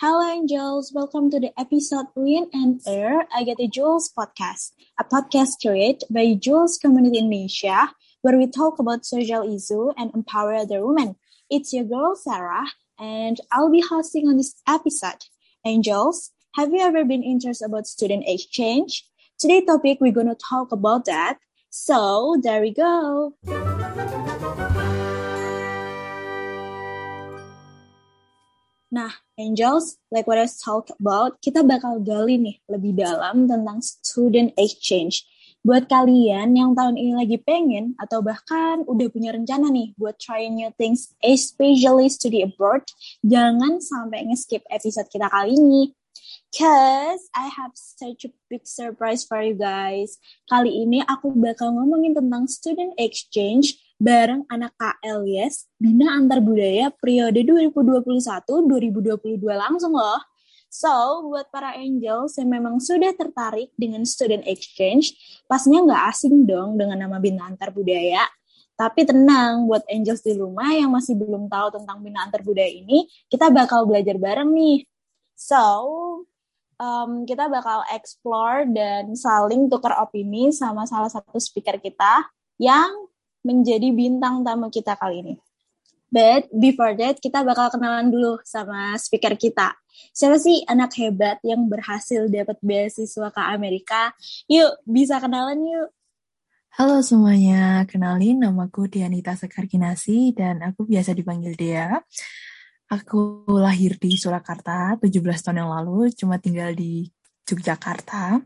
Hello, angels. Welcome to the episode Win and Air I Get the Jules podcast, a podcast created by Jules Community Indonesia, where we talk about social issue and empower other women. It's your girl, Sarah, and I'll be hosting on this episode. Angels, have you ever been interested about student exchange? Today topic, we're going to talk about that. So, there we go. Nah, Angels, like what I talked about, kita bakal gali nih lebih dalam tentang student exchange. Buat kalian yang tahun ini lagi pengen atau bahkan udah punya rencana nih buat try new things, especially study abroad, jangan sampai nge-skip episode kita kali ini. Cause I have such a big surprise for you guys. Kali ini aku bakal ngomongin tentang student exchange bareng anak KLIS Bina Antar Budaya periode 2021-2022 langsung loh. So, buat para angels yang memang sudah tertarik dengan student exchange, pastinya nggak asing dong dengan nama Bina Antar Budaya. Tapi tenang, buat angels di rumah yang masih belum tahu tentang Bina Antar Budaya ini, kita bakal belajar bareng nih. So, um, kita bakal explore dan saling tukar opini sama salah satu speaker kita yang menjadi bintang tamu kita kali ini. But before that, kita bakal kenalan dulu sama speaker kita. Siapa sih anak hebat yang berhasil dapat beasiswa ke Amerika? Yuk, bisa kenalan yuk. Halo semuanya, kenalin namaku Dianita Sekarkinasi dan aku biasa dipanggil Dea. Aku lahir di Surakarta 17 tahun yang lalu, cuma tinggal di Yogyakarta.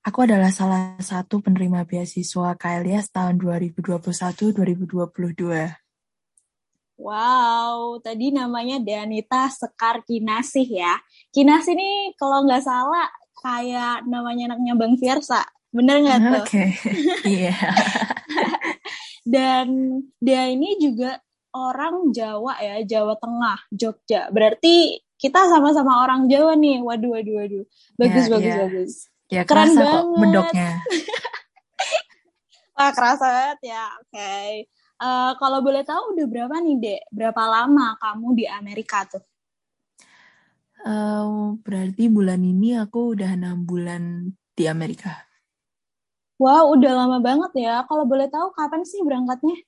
Aku adalah salah satu penerima beasiswa KLIS tahun 2021-2022. Wow, tadi namanya Danita Sekar Kinasih ya. Kinasih ini kalau nggak salah kayak namanya anaknya Bang Fiersa. Bener nggak tuh? Oke, okay. iya. yeah. Dan dia ini juga orang Jawa ya, Jawa Tengah, Jogja. Berarti kita sama-sama orang Jawa nih. Waduh, waduh, waduh. Bagus, yeah, bagus, yeah. bagus. Ya, Keren banget. kok mendoknya. Wah, kerasa banget ya. Oke. Okay. Uh, eh, kalau boleh tahu udah berapa nih, Dek? Berapa lama kamu di Amerika tuh? Uh, berarti bulan ini aku udah enam bulan di Amerika. Wow, udah lama banget ya. Kalau boleh tahu kapan sih berangkatnya?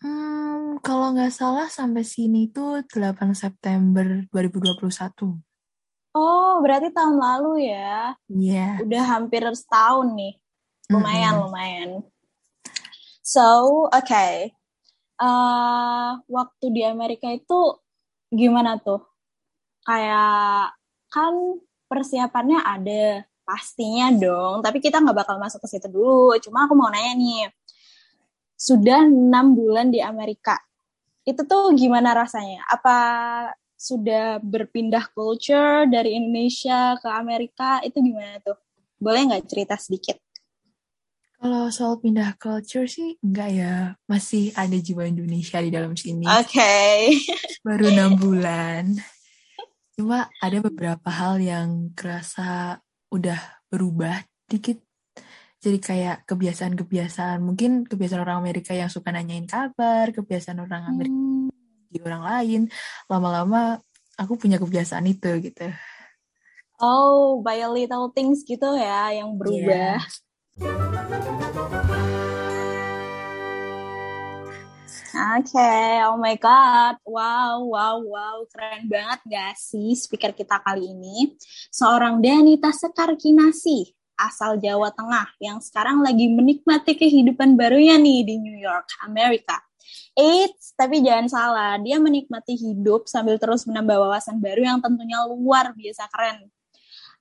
Hmm, kalau nggak salah sampai sini tuh 8 September 2021. Oh, berarti tahun lalu ya? Iya. Yeah. Udah hampir setahun nih. Lumayan, mm -hmm. lumayan. So, oke. Okay. Uh, waktu di Amerika itu gimana tuh? Kayak kan persiapannya ada pastinya dong. Tapi kita nggak bakal masuk ke situ dulu. Cuma aku mau nanya nih, sudah enam bulan di Amerika, itu tuh gimana rasanya? Apa sudah berpindah culture dari Indonesia ke Amerika itu gimana tuh? Boleh nggak cerita sedikit? Kalau soal pindah culture sih enggak ya, masih ada jiwa Indonesia di dalam sini. Oke. Okay. Baru enam bulan. Cuma ada beberapa hal yang kerasa udah berubah dikit. Jadi kayak kebiasaan-kebiasaan, mungkin kebiasaan orang Amerika yang suka nanyain kabar, kebiasaan orang Amerika hmm di orang lain lama-lama aku punya kebiasaan itu gitu oh by a little things gitu ya yang berubah yeah. Oke, okay. oh my god, wow, wow, wow, keren banget gak sih speaker kita kali ini? Seorang Danita Sekarkinasi, asal Jawa Tengah, yang sekarang lagi menikmati kehidupan barunya nih di New York, Amerika. Eits, tapi jangan salah, dia menikmati hidup sambil terus menambah wawasan baru yang tentunya luar biasa keren.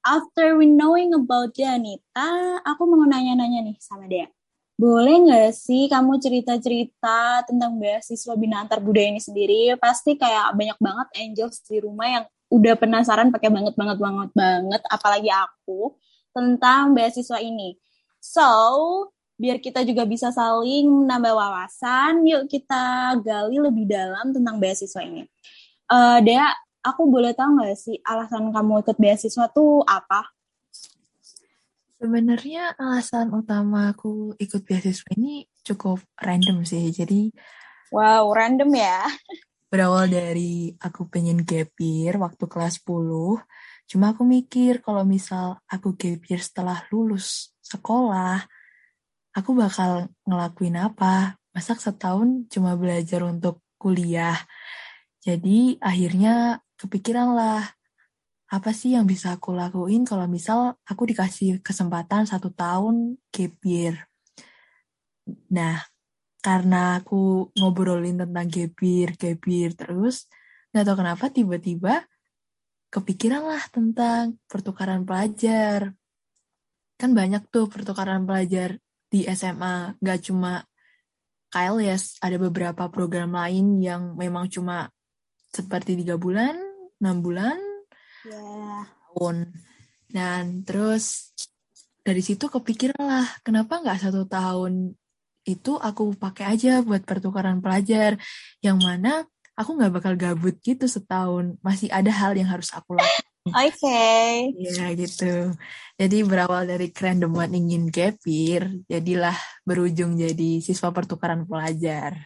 After we knowing about dia, Anita, aku mau nanya-nanya nih sama dia. Boleh nggak sih kamu cerita-cerita tentang beasiswa Bina Antar Budaya ini sendiri? Pasti kayak banyak banget angels di rumah yang udah penasaran pakai banget banget banget banget, apalagi aku tentang beasiswa ini. So, biar kita juga bisa saling menambah wawasan, yuk kita gali lebih dalam tentang beasiswa ini. Uh, Dea, aku boleh tahu nggak sih alasan kamu ikut beasiswa tuh apa? Sebenarnya alasan utama aku ikut beasiswa ini cukup random sih. Jadi Wow, random ya. berawal dari aku pengen gap year waktu kelas 10. Cuma aku mikir kalau misal aku gap year setelah lulus sekolah, aku bakal ngelakuin apa? Masak setahun cuma belajar untuk kuliah. Jadi akhirnya kepikiran lah, apa sih yang bisa aku lakuin kalau misal aku dikasih kesempatan satu tahun gap year. Nah, karena aku ngobrolin tentang gap year, gap year terus, nggak tahu kenapa tiba-tiba kepikiran lah tentang pertukaran pelajar. Kan banyak tuh pertukaran pelajar di SMA, nggak cuma KLS, ada beberapa program lain yang memang cuma seperti tiga bulan, enam bulan, yeah. tahun. Dan terus dari situ kepikiran lah, kenapa nggak satu tahun itu aku pakai aja buat pertukaran pelajar, yang mana aku nggak bakal gabut gitu setahun, masih ada hal yang harus aku lakukan. Oke. Okay. Iya gitu. Jadi berawal dari keren demen ingin gapir, jadilah berujung jadi siswa pertukaran pelajar.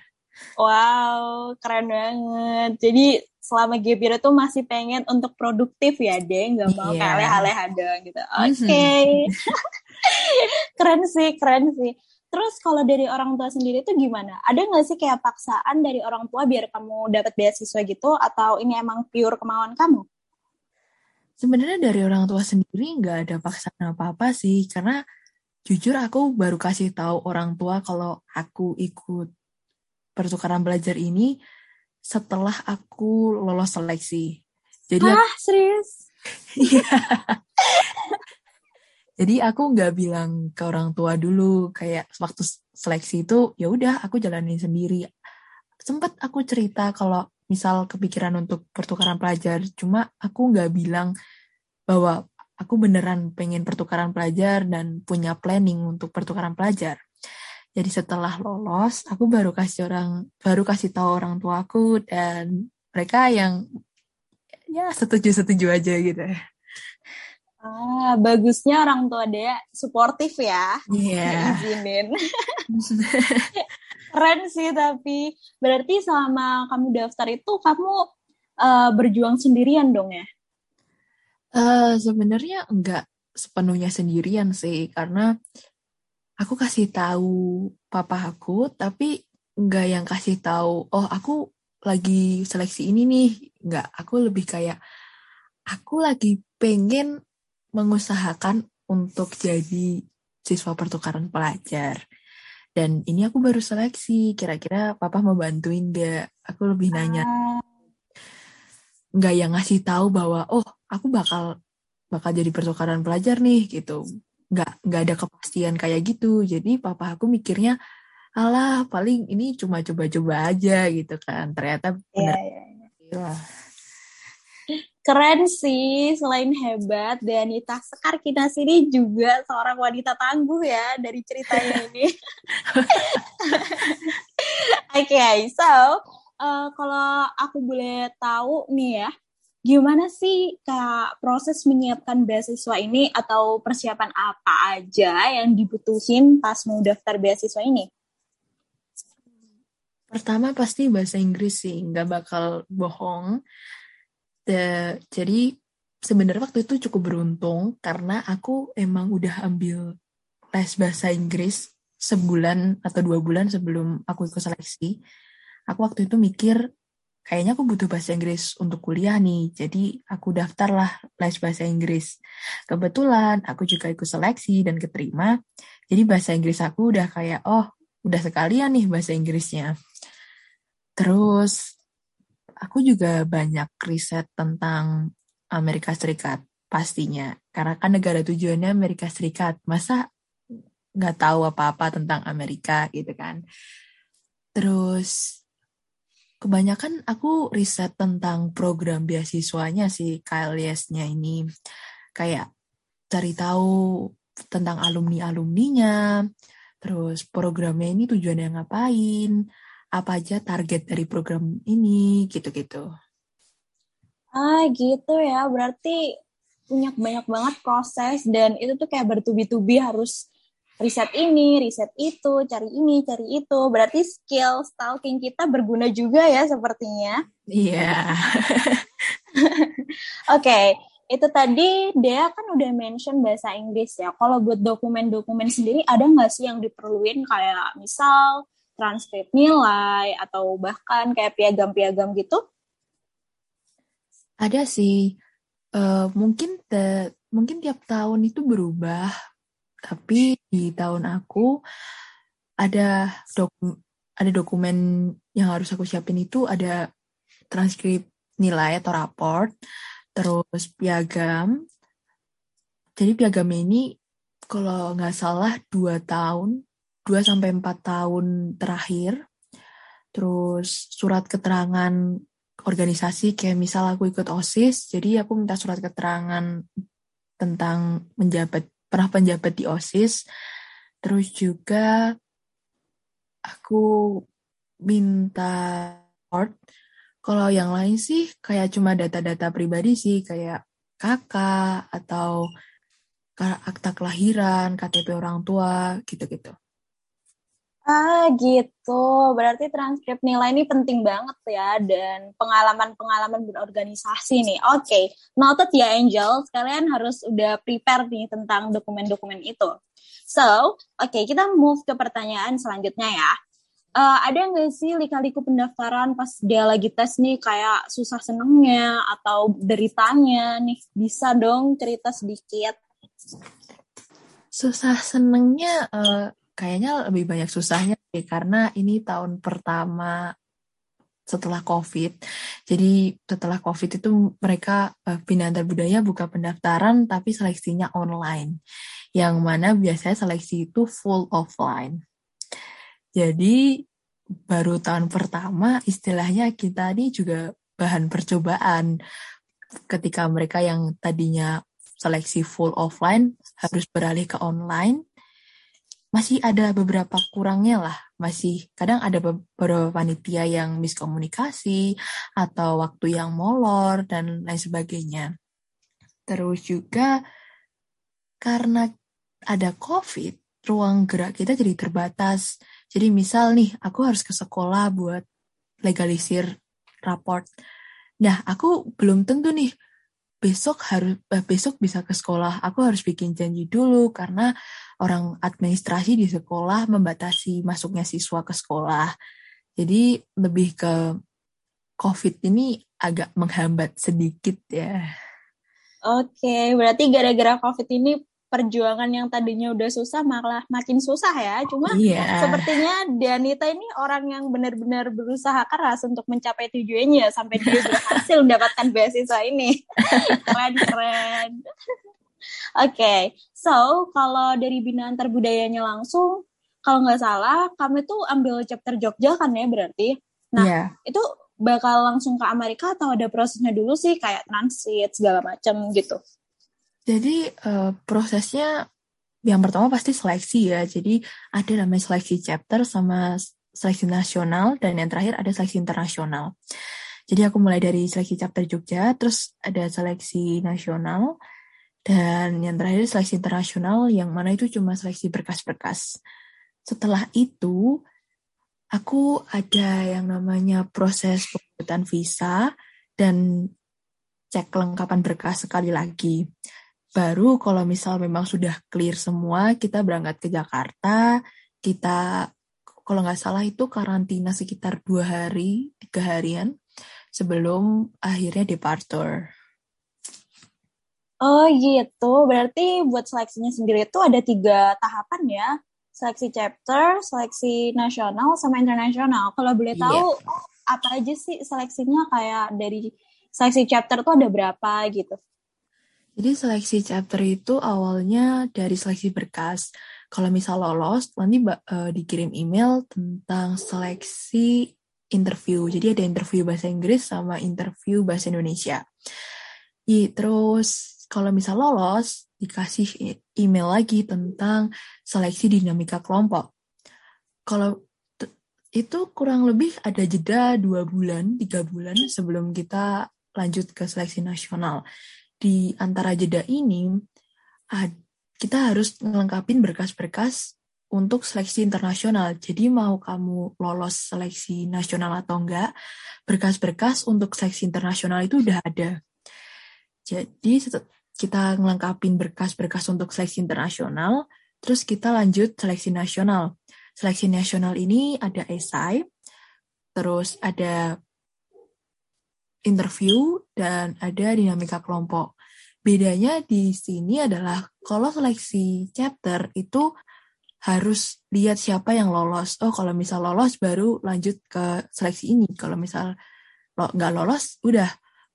Wow, keren banget. Jadi selama gap year itu masih pengen untuk produktif ya, deh, nggak mau yeah. kayak aleh-aleh doang gitu. Oke. Okay. keren sih, keren sih. Terus kalau dari orang tua sendiri itu gimana? Ada nggak sih kayak paksaan dari orang tua biar kamu dapat beasiswa gitu atau ini emang pure kemauan kamu? Sebenarnya dari orang tua sendiri nggak ada paksaan apa-apa sih, karena jujur aku baru kasih tahu orang tua kalau aku ikut pertukaran belajar ini setelah aku lolos seleksi. Jadi ah, serius? Iya. Jadi aku nggak bilang ke orang tua dulu kayak waktu seleksi itu ya udah aku jalanin sendiri. Sempet aku cerita kalau misal kepikiran untuk pertukaran pelajar, cuma aku nggak bilang bahwa aku beneran pengen pertukaran pelajar dan punya planning untuk pertukaran pelajar. Jadi setelah lolos, aku baru kasih orang baru kasih tahu orang tua aku dan mereka yang ya setuju-setuju aja gitu. Ah, bagusnya orang tua dia suportif ya. Iya. Yeah. Izinin. Keren sih tapi berarti selama kamu daftar itu kamu uh, berjuang sendirian dong ya? Uh, sebenarnya enggak sepenuhnya sendirian sih karena aku kasih tahu papa aku tapi nggak yang kasih tahu oh aku lagi seleksi ini nih nggak aku lebih kayak aku lagi pengen mengusahakan untuk jadi siswa pertukaran pelajar. Dan ini aku baru seleksi kira-kira papa mau bantuin gak aku lebih nanya. Ah. nggak yang ngasih tahu bahwa oh aku bakal bakal jadi pertukaran pelajar nih gitu. Nggak nggak ada kepastian kayak gitu. Jadi papa aku mikirnya alah paling ini cuma coba-coba aja gitu kan. Ternyata iya, benar yeah, yeah. Keren sih selain hebat Danita Sekar kita sini juga seorang wanita tangguh ya dari ceritanya ini oke okay, so uh, kalau aku boleh tahu nih ya gimana sih kak proses menyiapkan beasiswa ini atau persiapan apa aja yang dibutuhin pas mau daftar beasiswa ini? Pertama pasti bahasa Inggris sih, nggak bakal bohong. The, jadi sebenarnya waktu itu cukup beruntung karena aku emang udah ambil les bahasa Inggris sebulan atau dua bulan sebelum aku ikut seleksi. Aku waktu itu mikir kayaknya aku butuh bahasa Inggris untuk kuliah nih, jadi aku daftarlah les bahasa Inggris. Kebetulan aku juga ikut seleksi dan keterima, jadi bahasa Inggris aku udah kayak, oh udah sekalian nih bahasa Inggrisnya. Terus aku juga banyak riset tentang Amerika Serikat pastinya, karena kan negara tujuannya Amerika Serikat, masa nggak tahu apa-apa tentang Amerika gitu kan. Terus kebanyakan aku riset tentang program beasiswanya si KLS-nya ini. Kayak cari tahu tentang alumni-alumninya, terus programnya ini tujuannya ngapain, apa aja target dari program ini, gitu-gitu. Ah gitu ya, berarti punya banyak banget proses dan itu tuh kayak bertubi-tubi harus riset ini, riset itu, cari ini, cari itu. Berarti skill stalking kita berguna juga ya sepertinya. Iya. Yeah. Oke, okay. itu tadi Dea kan udah mention bahasa Inggris ya. Kalau buat dokumen-dokumen sendiri ada nggak sih yang diperluin kayak misal transkrip nilai atau bahkan kayak piagam-piagam gitu? Ada sih. Uh, mungkin the, mungkin tiap tahun itu berubah tapi di tahun aku ada dokum ada dokumen yang harus aku siapin itu ada transkrip nilai atau raport, terus piagam. Jadi piagam ini kalau nggak salah dua tahun, dua sampai empat tahun terakhir. Terus surat keterangan organisasi kayak misal aku ikut OSIS, jadi aku minta surat keterangan tentang menjabat pernah penjabat di OSIS. Terus juga aku minta report. Kalau yang lain sih kayak cuma data-data pribadi sih kayak kakak atau akta kelahiran, KTP orang tua, gitu-gitu. Ah gitu, berarti transkrip nilai ini penting banget ya dan pengalaman-pengalaman berorganisasi nih. Oke, okay. noted ya Angel, kalian harus udah prepare nih tentang dokumen-dokumen itu. So, oke okay, kita move ke pertanyaan selanjutnya ya. Uh, ada nggak sih lika-liku pendaftaran pas dia lagi tes nih kayak susah senengnya atau deritanya nih? Bisa dong cerita sedikit. Susah senengnya uh, kayaknya lebih banyak susahnya sih karena ini tahun pertama setelah COVID. Jadi setelah COVID itu mereka uh, Antar Budaya buka pendaftaran tapi seleksinya online. Yang mana biasanya seleksi itu full offline. Jadi baru tahun pertama istilahnya kita ini juga bahan percobaan ketika mereka yang tadinya seleksi full offline harus beralih ke online masih ada beberapa kurangnya lah. Masih kadang ada beberapa panitia yang miskomunikasi atau waktu yang molor dan lain sebagainya. Terus juga karena ada COVID, ruang gerak kita jadi terbatas. Jadi misal nih, aku harus ke sekolah buat legalisir raport. Nah, aku belum tentu nih besok harus eh, besok bisa ke sekolah. Aku harus bikin janji dulu karena orang administrasi di sekolah membatasi masuknya siswa ke sekolah. Jadi lebih ke COVID ini agak menghambat sedikit ya. Oke, berarti gara-gara COVID ini perjuangan yang tadinya udah susah malah makin susah ya. Cuma yeah. sepertinya Dianita ini orang yang benar-benar berusaha keras untuk mencapai tujuannya sampai dia berhasil mendapatkan beasiswa ini. Keren-keren. Oke, okay. so kalau dari bina antar budayanya langsung, kalau nggak salah, kami tuh ambil chapter Jogja kan ya berarti. Nah, yeah. itu bakal langsung ke Amerika atau ada prosesnya dulu sih kayak transit segala macam gitu. Jadi uh, prosesnya yang pertama pasti seleksi ya. Jadi ada namanya seleksi chapter sama seleksi nasional dan yang terakhir ada seleksi internasional. Jadi aku mulai dari seleksi chapter Jogja, terus ada seleksi nasional, dan yang terakhir seleksi internasional yang mana itu cuma seleksi berkas-berkas. Setelah itu, aku ada yang namanya proses pembuatan visa dan cek kelengkapan berkas sekali lagi. Baru kalau misal memang sudah clear semua, kita berangkat ke Jakarta, kita kalau nggak salah itu karantina sekitar dua hari, tiga harian sebelum akhirnya departure. Oh gitu, berarti buat seleksinya sendiri itu ada tiga tahapan ya, seleksi chapter, seleksi nasional, sama internasional. Kalau boleh iya. tahu yeah. apa aja sih seleksinya kayak dari seleksi chapter tuh ada berapa gitu? Jadi seleksi chapter itu awalnya dari seleksi berkas. Kalau misal lolos, nanti uh, dikirim email tentang seleksi interview. Jadi ada interview bahasa Inggris sama interview bahasa Indonesia. I, terus kalau misal lolos, dikasih email lagi tentang seleksi dinamika kelompok. Kalau itu kurang lebih ada jeda dua bulan, tiga bulan sebelum kita lanjut ke seleksi nasional di antara jeda ini kita harus ngelengkapin berkas-berkas untuk seleksi internasional. Jadi mau kamu lolos seleksi nasional atau enggak, berkas-berkas untuk seleksi internasional itu udah ada. Jadi kita ngelengkapin berkas-berkas untuk seleksi internasional, terus kita lanjut seleksi nasional. Seleksi nasional ini ada esai, terus ada interview, dan ada dinamika kelompok. Bedanya di sini adalah kalau seleksi chapter itu harus lihat siapa yang lolos. Oh, kalau misal lolos baru lanjut ke seleksi ini. Kalau misal lo, nggak lolos, udah.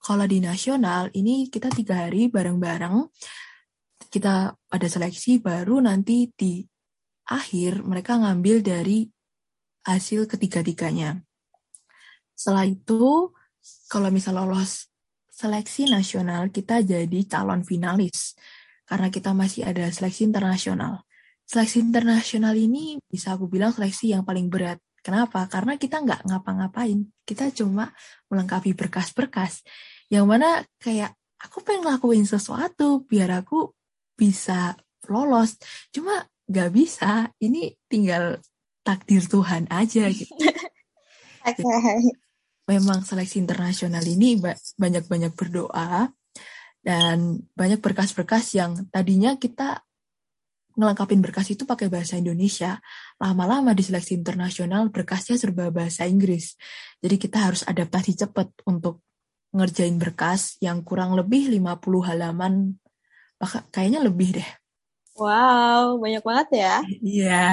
Kalau di nasional, ini kita tiga hari bareng-bareng. Kita ada seleksi, baru nanti di akhir mereka ngambil dari hasil ketiga-tiganya. Setelah itu, kalau misal lolos seleksi nasional, kita jadi calon finalis. Karena kita masih ada seleksi internasional seleksi internasional ini bisa aku bilang seleksi yang paling berat. Kenapa? Karena kita nggak ngapa-ngapain. Kita cuma melengkapi berkas-berkas. Yang mana kayak aku pengen ngelakuin sesuatu biar aku bisa lolos. Cuma nggak bisa. Ini tinggal takdir Tuhan aja gitu. Memang seleksi internasional ini banyak-banyak berdoa dan banyak berkas-berkas yang tadinya kita ngelengkapin berkas itu pakai bahasa Indonesia. Lama-lama di seleksi internasional berkasnya serba bahasa Inggris. Jadi kita harus adaptasi cepat untuk ngerjain berkas yang kurang lebih 50 halaman. Kayaknya lebih deh. Wow, banyak banget ya. Iya.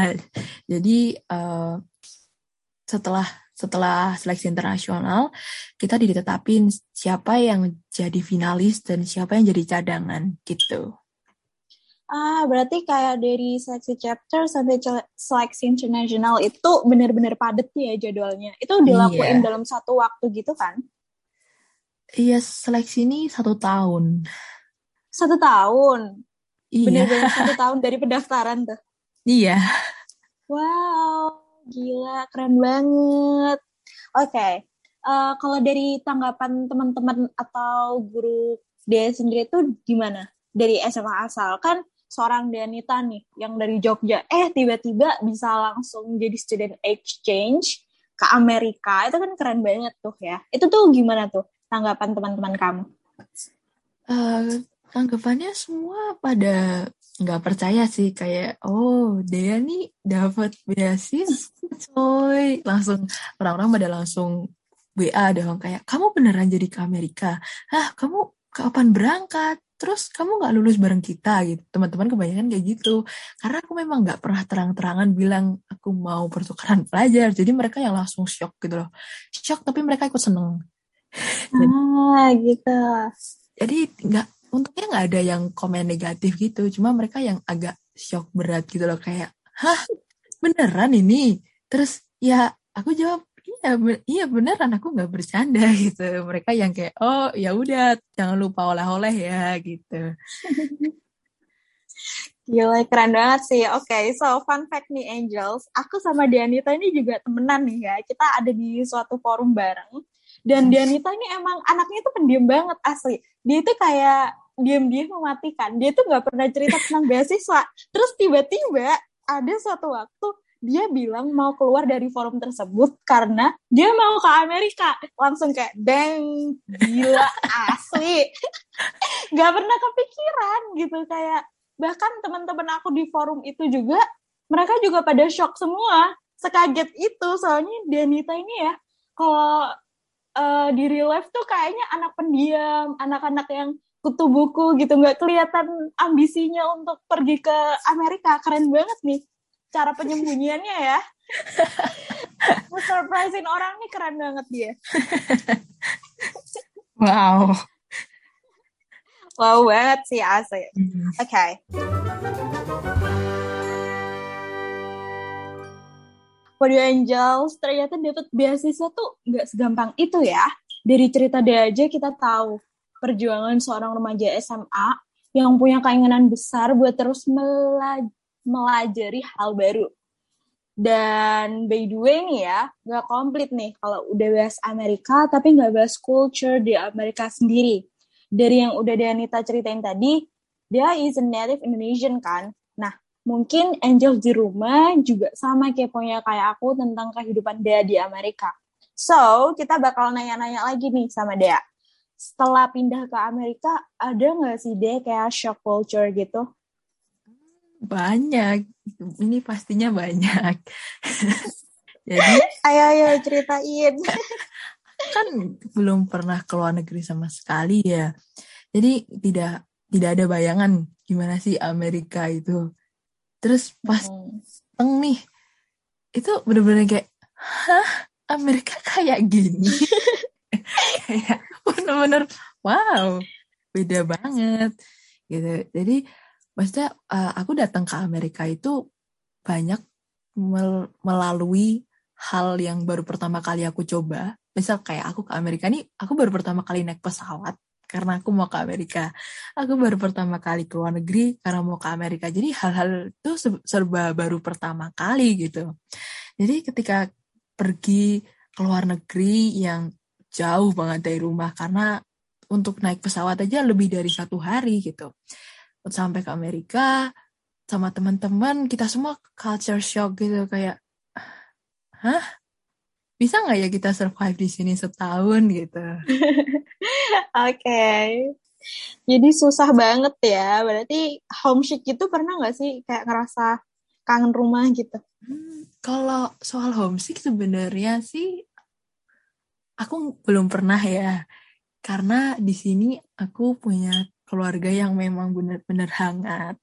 Jadi uh, setelah setelah seleksi internasional, kita ditetapin siapa yang jadi finalis dan siapa yang jadi cadangan gitu. Ah, berarti kayak dari seleksi chapter sampai seleksi internasional itu benar-benar padat ya jadwalnya. Itu dilakuin yeah. dalam satu waktu gitu kan? Iya, seleksi ini satu tahun. Satu tahun? Iya. Benar-benar satu tahun dari pendaftaran tuh? Iya. Wow, gila, keren banget. Oke, okay. uh, eh, kalau dari tanggapan teman-teman atau guru dia sendiri itu gimana? Dari SMA asal kan seorang Dianita nih yang dari Jogja eh tiba-tiba bisa langsung jadi student exchange ke Amerika itu kan keren banget tuh ya itu tuh gimana tuh tanggapan teman-teman kamu uh, tanggapannya semua pada nggak percaya sih kayak oh dia nih dapat beasiswa coy. Langsung orang-orang pada langsung WA dong kayak kamu beneran jadi ke Amerika? Ah kamu kapan berangkat? Terus kamu nggak lulus bareng kita? Gitu. Teman-teman kebanyakan kayak gitu. Karena aku memang nggak pernah terang-terangan bilang aku mau pertukaran pelajar. Jadi mereka yang langsung shock gitu loh. Shock tapi mereka ikut seneng. Ah gitu. Jadi nggak untungnya nggak ada yang komen negatif gitu. Cuma mereka yang agak shock berat gitu loh. Kayak hah? Beneran ini? Terus ya aku jawab iya iya beneran. Aku nggak bercanda gitu. Mereka yang kayak oh ya udah jangan lupa oleh-oleh ya gitu. Gila, keren banget sih. Oke, okay, so fun fact nih Angels, aku sama Dianita ini juga temenan nih ya. Kita ada di suatu forum bareng. Dan Dianita ini emang anaknya tuh pendiam banget asli. Dia itu kayak diam-diam mematikan. Dia tuh nggak pernah cerita tentang beasiswa. Terus tiba-tiba ada suatu waktu dia bilang mau keluar dari forum tersebut karena dia mau ke Amerika langsung kayak deng gila asli nggak pernah kepikiran gitu kayak bahkan teman-teman aku di forum itu juga mereka juga pada shock semua sekaget itu soalnya Danita ini ya kalau uh, di real life tuh kayaknya anak pendiam anak-anak yang kutu buku gitu nggak kelihatan ambisinya untuk pergi ke Amerika keren banget nih cara penyembunyiannya ya. Surprisein orang nih keren banget dia. wow. Wow banget sih asli. Mm-hmm. Oke. Okay. Waduh Angels, ternyata dapat beasiswa tuh nggak segampang itu ya. Dari cerita dia aja kita tahu perjuangan seorang remaja SMA yang punya keinginan besar buat terus melaj melajari hal baru. Dan by the way nih ya, nggak komplit nih kalau udah bahas Amerika, tapi nggak bahas culture di Amerika sendiri. Dari yang udah Dianita ceritain tadi, dia is a native Indonesian kan. Nah, mungkin Angel di rumah juga sama keponya kayak aku tentang kehidupan dia di Amerika. So, kita bakal nanya-nanya lagi nih sama Dea. Setelah pindah ke Amerika, ada nggak sih Dea kayak shock culture gitu? Banyak. Ini pastinya banyak. Jadi, ayo ayo ceritain. kan belum pernah ke luar negeri sama sekali ya. Jadi tidak tidak ada bayangan gimana sih Amerika itu. Terus pas hmm. nih, itu bener-bener kayak, hah Amerika kayak gini? bener-bener wow, beda banget gitu. Jadi maksudnya uh, aku datang ke Amerika itu banyak mel melalui hal yang baru pertama kali aku coba. Misal kayak aku ke Amerika nih, aku baru pertama kali naik pesawat karena aku mau ke Amerika. Aku baru pertama kali ke luar negeri karena mau ke Amerika. Jadi hal-hal itu serba baru pertama kali gitu. Jadi ketika pergi ke luar negeri yang jauh banget dari rumah karena untuk naik pesawat aja lebih dari satu hari gitu. Sampai ke Amerika sama teman-teman kita semua culture shock gitu kayak hah? Bisa nggak ya kita survive di sini setahun? gitu. Oke. Okay. jadi susah banget ya. Berarti homesick itu pernah nggak sih kayak ngerasa kangen rumah gitu? Hmm, kalau soal homesick sebenarnya sih aku belum pernah ya karena di sini aku punya keluarga yang memang benar-benar hangat.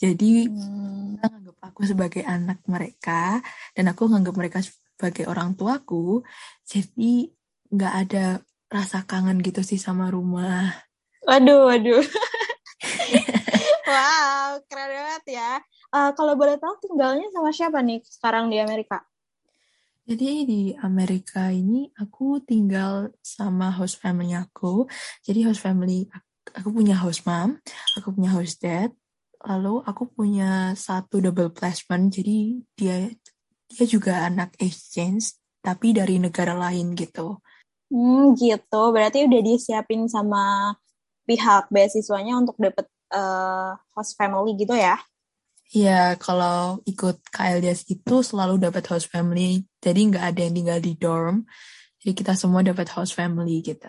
Jadi hmm. nganggap aku sebagai anak mereka dan aku nganggap mereka sebagai orang tuaku. Jadi nggak ada rasa kangen gitu sih sama rumah. Waduh, waduh. wow, keren banget ya. Uh, kalau boleh tahu tinggalnya sama siapa nih sekarang di Amerika? Jadi di Amerika ini aku tinggal sama host family aku. Jadi host family aku punya host mom, aku punya host dad, lalu aku punya satu double placement. Jadi dia dia juga anak exchange tapi dari negara lain gitu. Hmm, gitu. Berarti udah disiapin sama pihak beasiswanya untuk dapet uh, host family gitu ya? Iya, kalau ikut KLDS itu selalu dapat host family. Jadi nggak ada yang tinggal di dorm. Jadi kita semua dapat host family gitu.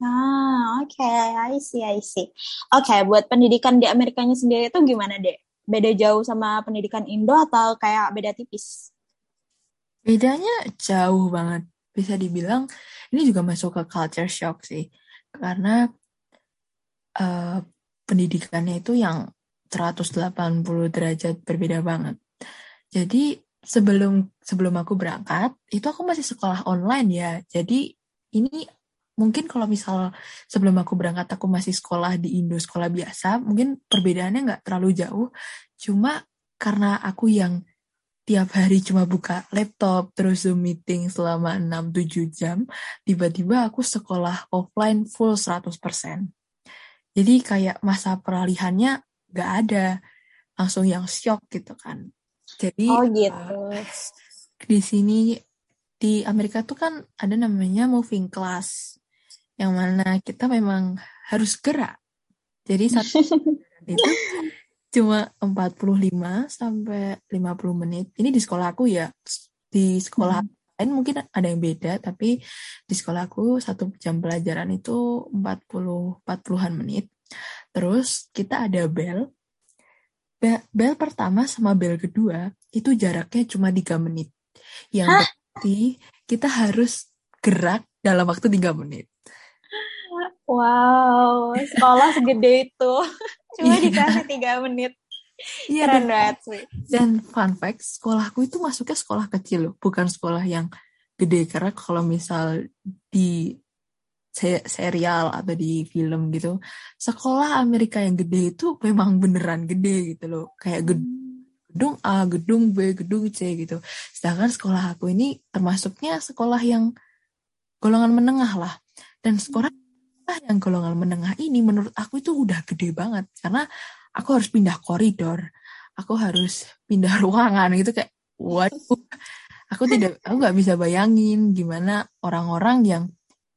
Ah, oke, okay. I see, I see. Oke, okay, buat pendidikan di Amerikanya sendiri itu gimana, Dek? Beda jauh sama pendidikan Indo atau kayak beda tipis? Bedanya jauh banget. Bisa dibilang, ini juga masuk ke culture shock sih. Karena uh, pendidikannya itu yang 180 derajat berbeda banget. Jadi sebelum sebelum aku berangkat, itu aku masih sekolah online ya. Jadi ini mungkin kalau misal sebelum aku berangkat aku masih sekolah di Indo sekolah biasa mungkin perbedaannya nggak terlalu jauh cuma karena aku yang tiap hari cuma buka laptop terus zoom meeting selama 6-7 jam tiba-tiba aku sekolah offline full 100% jadi kayak masa peralihannya nggak ada langsung yang shock gitu kan jadi oh gitu uh, di sini di Amerika tuh kan ada namanya moving class yang mana kita memang harus gerak. Jadi satu itu cuma 45 sampai 50 menit. Ini di sekolah aku ya. Di sekolah hmm. lain mungkin ada yang beda, tapi di sekolah aku satu jam pelajaran itu 40 40-an menit. Terus kita ada bel. Bel pertama sama bel kedua itu jaraknya cuma 3 menit. Yang berarti kita harus gerak dalam waktu 3 menit. Wow, sekolah segede itu. Cuma yeah. dikasih tiga menit. Iya, Keren banget sih. Dan fun fact, sekolahku itu masuknya sekolah kecil loh, bukan sekolah yang gede. Karena kalau misal di serial atau di film gitu, sekolah Amerika yang gede itu memang beneran gede gitu loh. Kayak gedung A, gedung B, gedung C gitu. Sedangkan sekolah aku ini termasuknya sekolah yang golongan menengah lah. Dan sekolah yang golongan menengah ini menurut aku itu udah gede banget karena aku harus pindah koridor aku harus pindah ruangan gitu kayak waduh aku tidak aku nggak bisa bayangin gimana orang-orang yang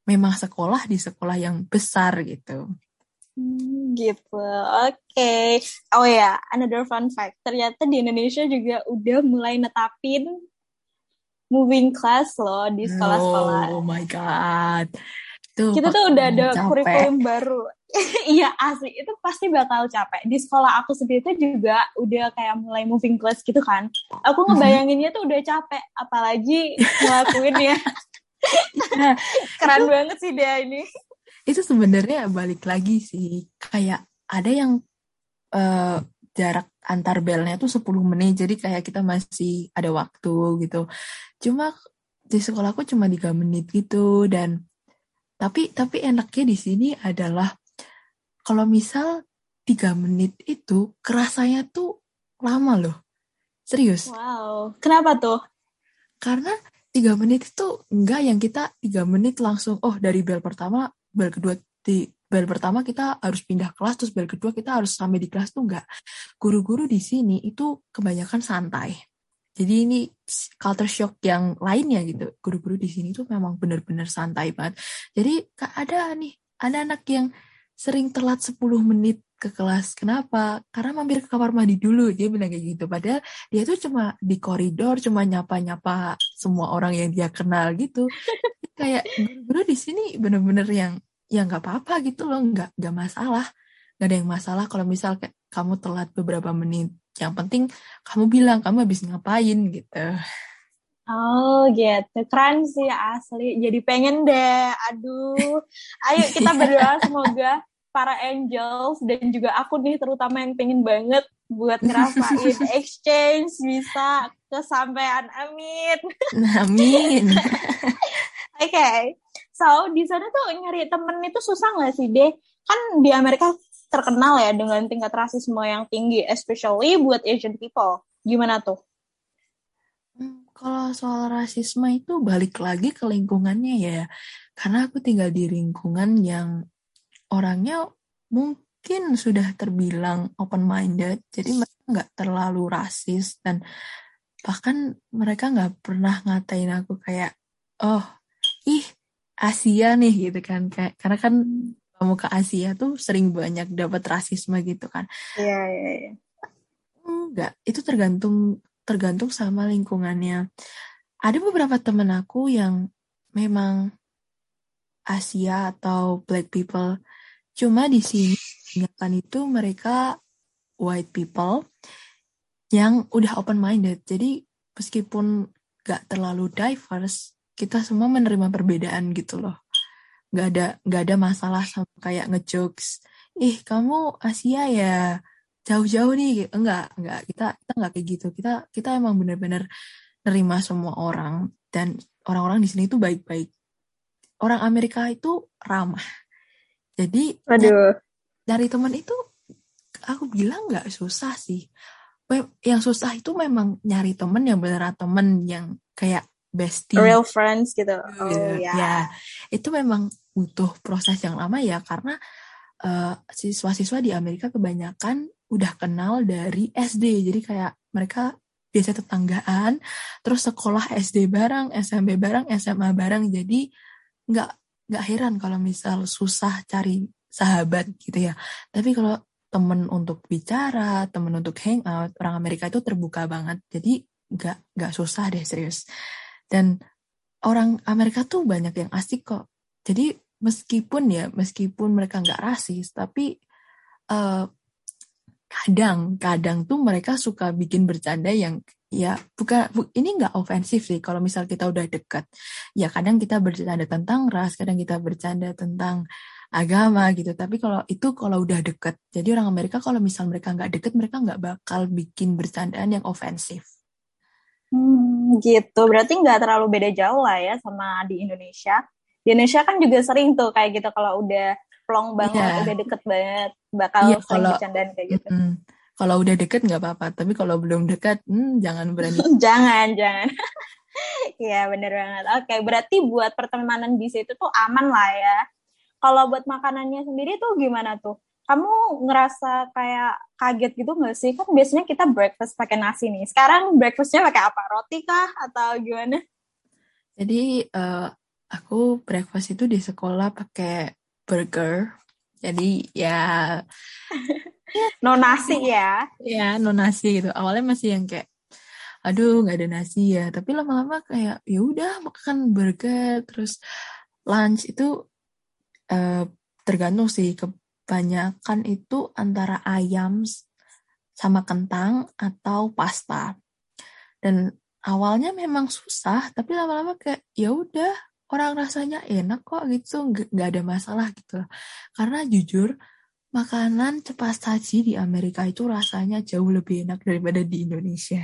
memang sekolah di sekolah yang besar gitu Hmm, gitu. Oke. Okay. Oh ya, another fun fact. Ternyata di Indonesia juga udah mulai netapin moving class loh di sekolah-sekolah. Oh my god. Tuh, Kita tuh udah ada capek. kurikulum baru. iya asli itu pasti bakal capek. Di sekolah aku sendiri tuh juga udah kayak mulai moving class gitu kan. Aku mhm. ngebayanginnya tuh udah capek, apalagi ngelakuin ya. Nah, Keren itu, banget sih dia ini. Itu sebenarnya balik lagi sih, kayak ada yang uh, jarak antar belnya tuh 10 menit, jadi kayak kita masih ada waktu gitu. Cuma di sekolahku cuma 3 menit gitu dan tapi tapi enaknya di sini adalah kalau misal tiga menit itu kerasanya tuh lama loh. Serius. Wow. Kenapa tuh? Karena tiga menit itu enggak yang kita tiga menit langsung oh dari bel pertama bel kedua di bel pertama kita harus pindah kelas terus bel kedua kita harus sampai di kelas tuh enggak. Guru-guru di sini itu kebanyakan santai. Jadi ini culture shock yang lainnya gitu. Guru-guru di sini tuh memang benar-benar santai banget. Jadi ada nih, ada anak yang sering telat 10 menit ke kelas. Kenapa? Karena mampir ke kamar mandi dulu. Dia bilang kayak gitu. Padahal dia tuh cuma di koridor, cuma nyapa-nyapa semua orang yang dia kenal gitu. kayak guru-guru di sini bener-bener yang ya nggak apa-apa gitu loh, nggak nggak masalah. Nggak ada yang masalah kalau misal kayak kamu telat beberapa menit. Yang penting kamu bilang kamu habis ngapain gitu. Oh gitu, keren sih asli. Jadi pengen deh, aduh. Ayo kita berdoa semoga para angels dan juga aku nih terutama yang pengen banget buat ngerasain exchange bisa kesampaian. Amin. Amin. Oke, okay. so di sana tuh nyari temen itu susah nggak sih deh? Kan di Amerika terkenal ya dengan tingkat rasisme yang tinggi, especially buat Asian people. Gimana tuh? Kalau soal rasisme itu balik lagi ke lingkungannya ya. Karena aku tinggal di lingkungan yang orangnya mungkin sudah terbilang open-minded. Jadi mereka nggak terlalu rasis dan bahkan mereka nggak pernah ngatain aku kayak, oh, ih, Asia nih gitu kan. Kayak, karena kan kamu ke Asia tuh sering banyak dapat rasisme gitu kan. Iya, iya, iya. Enggak, itu tergantung tergantung sama lingkungannya. Ada beberapa temen aku yang memang Asia atau Black people, cuma di sini kebanyakan itu mereka white people yang udah open minded. Jadi meskipun gak terlalu diverse, kita semua menerima perbedaan gitu loh. Gak ada gak ada masalah sama kayak ngejokes. Ih kamu Asia ya, jauh-jauh nih gitu. enggak enggak kita kita enggak kayak gitu kita kita emang benar-benar nerima semua orang dan orang-orang di sini itu baik-baik orang Amerika itu ramah. Jadi Aduh. dari teman itu aku bilang nggak susah sih. Yang susah itu memang nyari temen yang beneran temen yang kayak bestie. Real friends gitu. Oh ya yeah. ya itu memang butuh proses yang lama ya karena uh, siswa-siswa di Amerika kebanyakan udah kenal dari SD jadi kayak mereka biasa tetanggaan terus sekolah SD bareng SMP bareng SMA bareng. Jadi nggak nggak heran kalau misal susah cari sahabat gitu ya. Tapi kalau temen untuk bicara temen untuk hangout orang Amerika itu terbuka banget. Jadi nggak nggak susah deh serius. Dan orang Amerika tuh banyak yang asik kok. Jadi meskipun ya meskipun mereka nggak rasis tapi uh, kadang kadang tuh mereka suka bikin bercanda yang ya bukan bu, ini nggak ofensif sih kalau misal kita udah dekat. Ya kadang kita bercanda tentang ras kadang kita bercanda tentang agama gitu. Tapi kalau itu kalau udah deket jadi orang Amerika kalau misal mereka nggak deket mereka nggak bakal bikin bercandaan yang ofensif. Hmm, gitu. Berarti nggak terlalu beda jauh lah ya sama di Indonesia. Di Indonesia kan juga sering tuh kayak gitu kalau udah plong banget yeah. udah deket banget bakal yeah, kalau, bercandaan kayak gitu. Mm, kalau udah deket nggak apa-apa tapi kalau belum deket hmm, jangan berani jangan jangan Iya bener banget. Oke, berarti buat pertemanan di situ tuh aman lah ya. Kalau buat makanannya sendiri tuh gimana tuh? Kamu ngerasa kayak kaget gitu gak sih? Kan biasanya kita breakfast pakai nasi nih. Sekarang breakfastnya pakai apa? Roti kah atau gimana? Jadi uh, aku breakfast itu di sekolah pakai burger. Jadi ya no nasi ya. Ya, no nasi gitu. Awalnya masih yang kayak aduh nggak ada nasi ya. Tapi lama-lama kayak ya udah makan burger. Terus lunch itu uh, tergantung sih. Kebanyakan itu antara ayam sama kentang atau pasta. Dan awalnya memang susah tapi lama-lama kayak ya udah orang rasanya enak kok gitu. Nggak ada masalah gitu. Karena jujur makanan cepat saji di Amerika itu rasanya jauh lebih enak daripada di Indonesia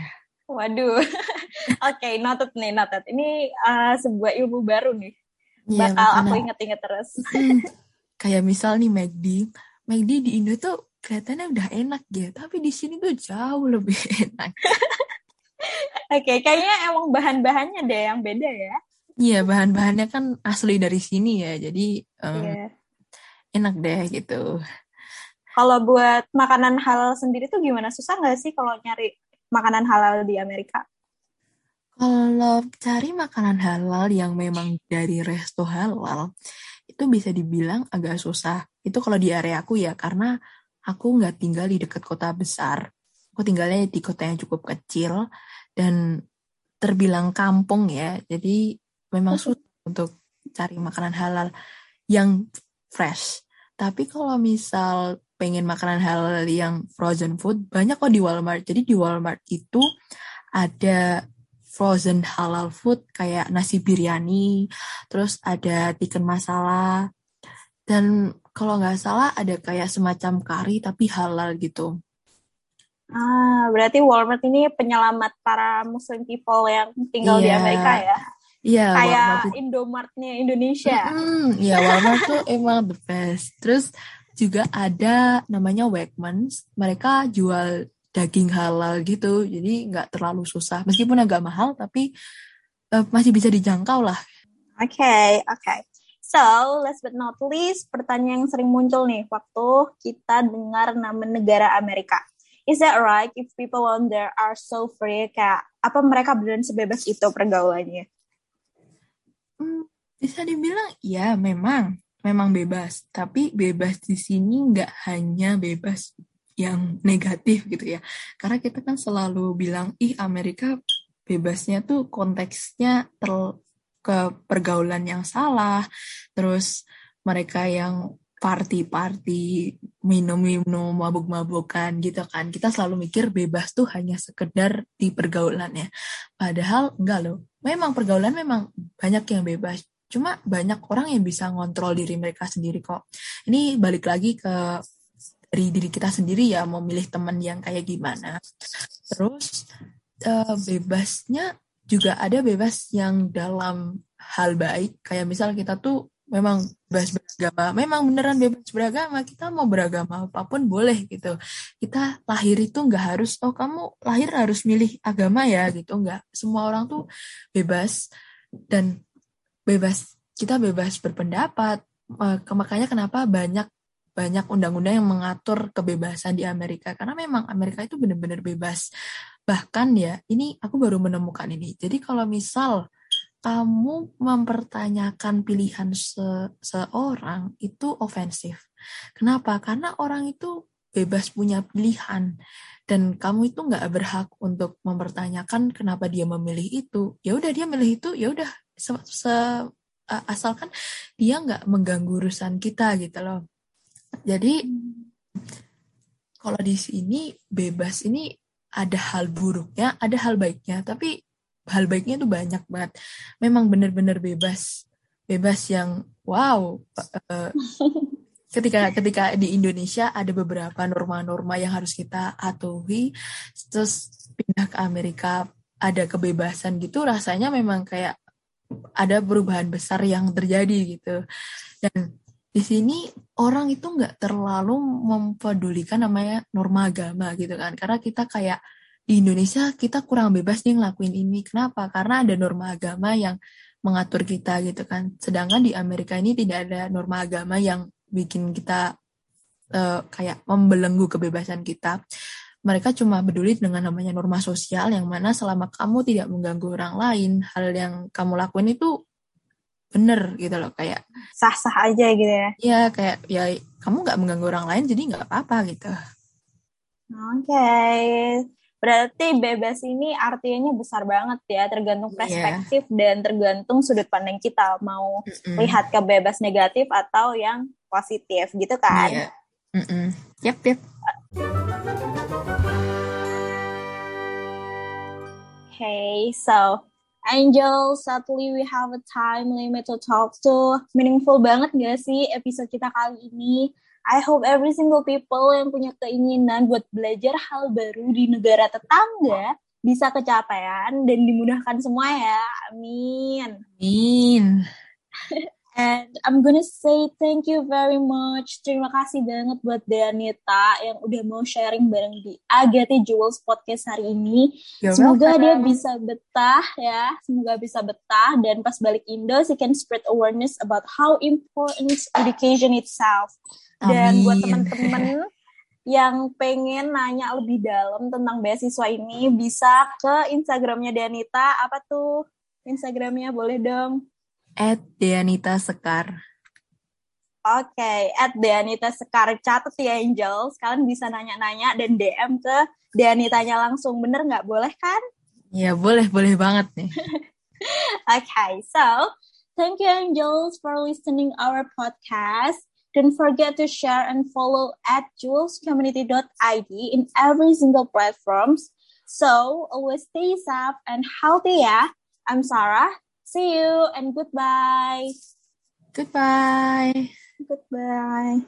Waduh, oke, okay, noted nih, noted. Ini uh, sebuah ilmu baru nih. Iya, Bakal aku inget-inget terus. kayak misal nih McD, McD di Indo tuh kelihatannya udah enak gitu, tapi di sini tuh jauh lebih enak. oke, okay, kayaknya emang bahan-bahannya deh yang beda ya. Iya, bahan-bahannya kan asli dari sini ya, jadi um, yeah. enak deh gitu. Kalau buat makanan halal sendiri tuh gimana? Susah nggak sih kalau nyari makanan halal di Amerika? Kalau cari makanan halal yang memang dari resto halal, itu bisa dibilang agak susah. Itu kalau di area aku ya, karena aku nggak tinggal di dekat kota besar. Aku tinggalnya di kota yang cukup kecil dan terbilang kampung ya. Jadi memang susah untuk cari makanan halal yang fresh. Tapi kalau misal pengen makanan halal yang frozen food, banyak kok di Walmart. Jadi di Walmart itu ada frozen halal food kayak nasi biryani, terus ada chicken masala, dan kalau nggak salah ada kayak semacam kari tapi halal gitu. Ah, berarti Walmart ini penyelamat para Muslim people yang tinggal yeah. di iya. Amerika ya? Iya, kayak Walmart Indomartnya Indonesia. Iya, mm, Walmart tuh emang the best. Terus juga ada namanya Wegmans. Mereka jual daging halal gitu, jadi nggak terlalu susah. Meskipun agak mahal, tapi uh, masih bisa dijangkau lah. Oke, okay, oke. Okay. So, last but not least, pertanyaan yang sering muncul nih waktu kita dengar nama negara Amerika. Is that right if people on there are so free? Kayak apa mereka beneran sebebas itu pergaulannya? Hmm, bisa dibilang ya memang memang bebas, tapi bebas di sini nggak hanya bebas yang negatif gitu ya. Karena kita kan selalu bilang, ih Amerika bebasnya tuh konteksnya ter ke pergaulan yang salah, terus mereka yang party-party, minum-minum, mabuk-mabukan gitu kan. Kita selalu mikir bebas tuh hanya sekedar di pergaulannya. Padahal enggak loh. Memang pergaulan memang banyak yang bebas. Cuma banyak orang yang bisa ngontrol diri mereka sendiri kok. Ini balik lagi ke dari diri kita sendiri ya mau milih teman yang kayak gimana. Terus uh, bebasnya juga ada bebas yang dalam hal baik. Kayak misal kita tuh memang bebas beragama, memang beneran bebas beragama, kita mau beragama apa pun boleh gitu. Kita lahir itu nggak harus, oh kamu lahir harus milih agama ya gitu, nggak. Semua orang tuh bebas dan bebas kita bebas berpendapat. Makanya kenapa banyak banyak undang-undang yang mengatur kebebasan di Amerika. Karena memang Amerika itu benar-benar bebas. Bahkan ya ini aku baru menemukan ini. Jadi kalau misal kamu mempertanyakan pilihan se seorang itu ofensif. Kenapa? Karena orang itu bebas punya pilihan. Dan kamu itu nggak berhak untuk mempertanyakan kenapa dia memilih itu. Ya udah dia milih itu ya udah se, se asalkan dia nggak mengganggu urusan kita gitu loh. Jadi kalau di sini bebas ini ada hal buruknya ada hal baiknya tapi hal baiknya itu banyak banget. Memang benar-benar bebas bebas yang wow uh, ketika ketika di Indonesia ada beberapa norma-norma yang harus kita atuhi terus pindah ke Amerika ada kebebasan gitu rasanya memang kayak ada perubahan besar yang terjadi gitu. Dan di sini orang itu nggak terlalu mempedulikan namanya norma agama gitu kan. Karena kita kayak di Indonesia kita kurang bebas nih ngelakuin ini. Kenapa? Karena ada norma agama yang mengatur kita gitu kan. Sedangkan di Amerika ini tidak ada norma agama yang bikin kita uh, kayak membelenggu kebebasan kita mereka cuma peduli dengan namanya norma sosial yang mana selama kamu tidak mengganggu orang lain, hal yang kamu lakuin itu bener gitu loh kayak sah-sah aja gitu ya. Iya kayak ya kamu nggak mengganggu orang lain jadi nggak apa-apa gitu oke okay. Berarti bebas ini artinya besar banget ya, tergantung iya. perspektif yeah. dan tergantung sudut pandang kita mau mm -mm. lihat ke bebas negatif atau yang positif gitu kan? Iya. Yeah. Mm -mm. Yep, yep. Okay, so Angel, sadly we have a time limit to talk to. Meaningful banget gak sih episode kita kali ini? I hope every single people yang punya keinginan buat belajar hal baru di negara tetangga bisa kecapean dan dimudahkan semua ya. Amin. Amin. And I'm gonna say thank you very much. Terima kasih banget buat Danita yang udah mau sharing bareng di Agate Jewels podcast hari ini. You're Semoga welcome. dia bisa betah ya. Semoga bisa betah dan pas balik Indo, she can spread awareness about how important education itself. Dan buat teman-teman yang pengen nanya lebih dalam tentang beasiswa ini bisa ke Instagramnya Dianita. Apa tuh Instagramnya? Boleh dong. At Dianita Sekar. Oke, okay, at Dianita Sekar. Catat ya Angel. Kalian bisa nanya-nanya dan DM ke Dianitanya langsung. Bener nggak? Boleh kan? Ya, boleh. Boleh banget nih. Oke, okay, so thank you Angels for listening our podcast. Don't forget to share and follow at jewelscommunity.id in every single platforms. So always stay safe and healthy yeah. I'm Sarah. See you and goodbye. Goodbye. Goodbye.